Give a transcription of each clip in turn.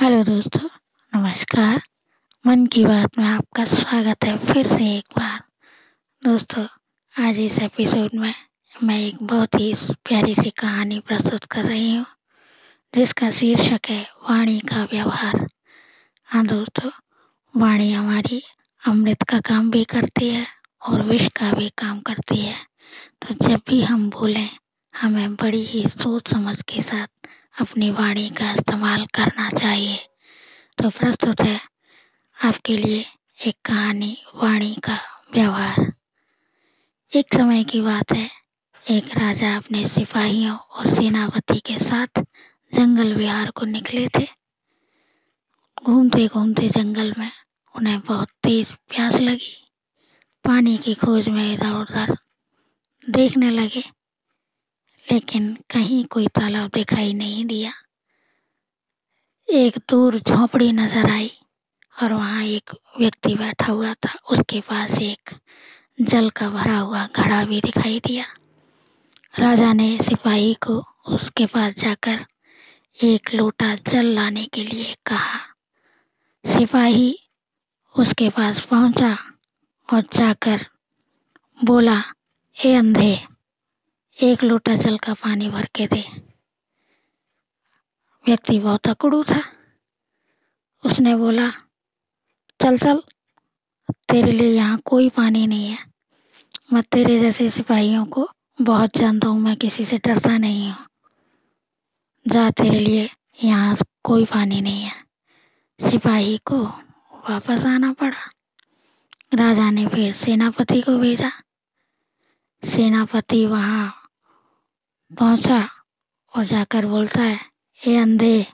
Hello दोस्तों, नमस्कार। मन की बात में आपका स्वागत है फिर से एक बार। दोस्तों, आज इस एपिसोड में मैं एक बहुत ही प्यारी सी कहानी प्रस्तुत कर रही हूँ, जिसका शीर्षक है वाणी का व्यवहार। हाँ दोस्तों, वाणी हमारी अमृत का काम भी करती है और विष का भी काम करती है। तो जब भी हम बोलें, हमें बड़ी ही सोच समझ के साथ अपनी वाणी का इस्तेमाल करना चाहिए तो प्रस्तुत है आपके लिए एक कहानी, वाणी का व्यवहार। एक समय की बात है। एक राजा अपने सिपाहियों और सेनापति के साथ जंगल विहार को निकले थे। घूमते घूमते जंगल में उन्हें बहुत तेज प्यास लगी। पानी की खोज में इधर उधर देखने लगे, लेकिन कहीं कोई तालाब दिखाई नहीं दिया। एक दूर झोपड़ी नज़र आई और वहाँ एक व्यक्ति बैठा हुआ था। उसके पास एक जल का भरा हुआ घड़ा भी दिखाई दिया। राजा ने सिपाही को उसके पास जाकर एक लोटा जल लाने के लिए कहा। सिपाही उसके पास पहुँचा और जाकर बोला हे अंधे, एक लोटा जल का पानी भर के दे। व्यक्ति बहुत अकड़ू था उसने बोला, चल चल, तेरे लिए यहाँ कोई पानी नहीं है। मैं तेरे जैसे सिपाहियों को बहुत जानता हूँ, मैं किसी से डरता नहीं हूँ। जा, तेरे लिए यहाँ कोई पानी नहीं है। सिपाही को वापस आना पड़ा। राजा ने फिर सेनापति को भेजा। सेनापति वहाँ पहुँचा और जाकर बोलता है ए अंधे,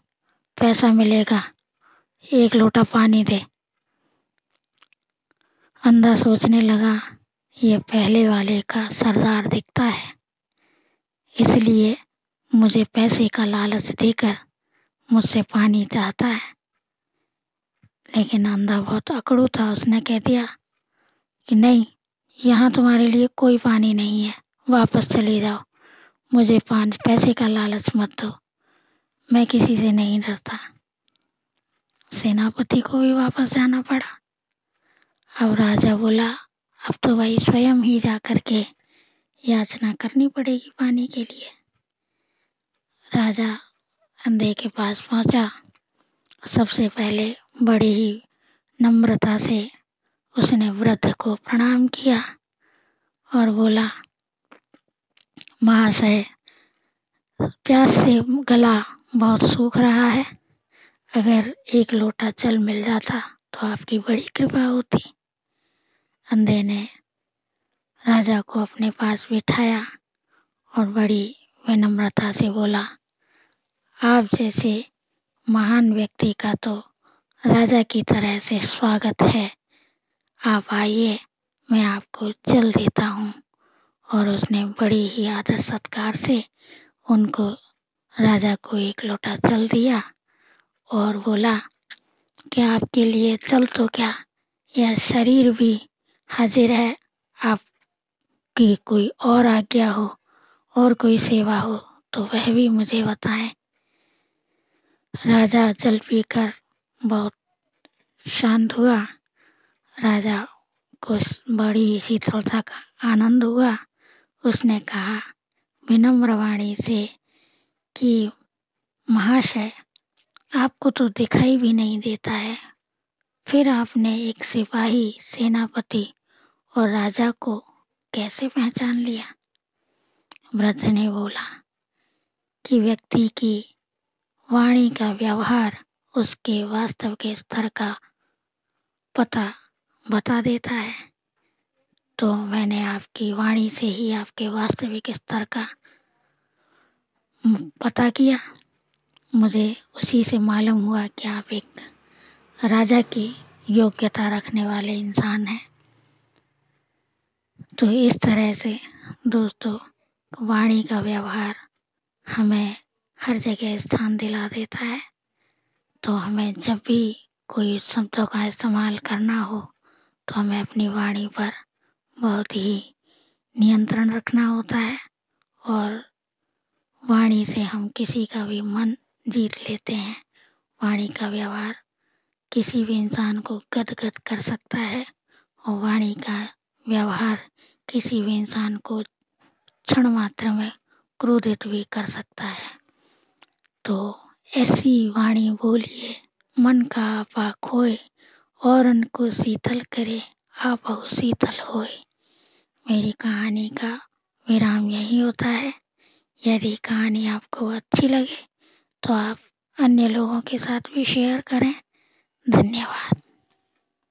पैसा मिलेगा। एक लोटा पानी दे। अंधा सोचने लगा, ये पहले वाले का सरदार दिखता है। इसलिए मुझे पैसे का लालच देकर मुझसे पानी चाहता है। लेकिन अंधा बहुत अकड़ू था, उसने कह दिया कि नहीं, यहाँ तुम्हारे लिए कोई पानी नहीं है, वापस चले जाओ। मुझे पान, पैसे का लालच मत दो। मैं किसी से नहीं डरता। सेनापति को भी वापस जाना पड़ा। अब राजा बोला, अब तो भाई स्वयं ही जा करके याचना करनी पड़ेगी पानी के लिए। राजा अंधे के पास पहुँचा। सबसे पहले बड़ी ही नम्रता से उसने वृद्ध को प्रणाम किया और बोला, महाशय, प्यास से गला बहुत सूख रहा है। अगर एक लोटा जल मिल जाता तो आपकी बड़ी कृपा होती। अंधे ने राजा को अपने पास बिठाया और बड़ी विनम्रता से बोला, आप जैसे महान व्यक्ति का तो राजा की तरह से स्वागत है। आप आइए, मैं आपको जल देता हूँ। और उसने बड़ी ही आदर सत्कार से उनको राजा को एक लोटा जल दिया और बोला कि आपके लिए चल तो क्या? यह शरीर भी हाजिर है। आप आपकी कोई और आज्ञा हो और कोई सेवा हो तो वह भी मुझे बताएँ। राजा जल पीकर बहुत शांत हुआ। राजा को बड़ी शीतलता का आनंद हुआ। उसने कहा, विनम्र वाणी से कि महाशय, आपको तो दिखाई भी नहीं देता है। फिर आपने एक सिपाही, सेनापति और राजा को कैसे पहचान लिया? वृद्ध ने बोला कि व्यक्ति की वाणी का व्यवहार उसके वास्तव के स्तर का पता बता देता है। तो मैंने आपकी वाणी से ही आपके वास्तविक स्तर का पता किया? मुझे उसी से मालूम हुआ कि आप एक राजा की योग्यता रखने वाले इंसान हैं। तो इस तरह से दोस्तों, वाणी का व्यवहार हमें हर जगह स्थान दिला देता है। तो हमें जब भी कोई शब्दों का इस्तेमाल करना हो तो हमें अपनी वाणी पर बहुत ही नियंत्रण रखना होता है और वाणी से हम किसी का भी मन जीत लेते हैं। वाणी का व्यवहार किसी भी इंसान को गदगद कर सकता है और वाणी का व्यवहार किसी भी इंसान को क्षण मात्र में क्रोधित भी कर सकता है। तो ऐसी वाणी बोलिए, मन का आपा खोए और उनको शीतल करे, आप शीतल होए। मेरी कहानी का विराम यही होता है। यदि कहानी आपको अच्छी लगे तो आप अन्य लोगों के साथ भी शेयर करें। धन्यवाद।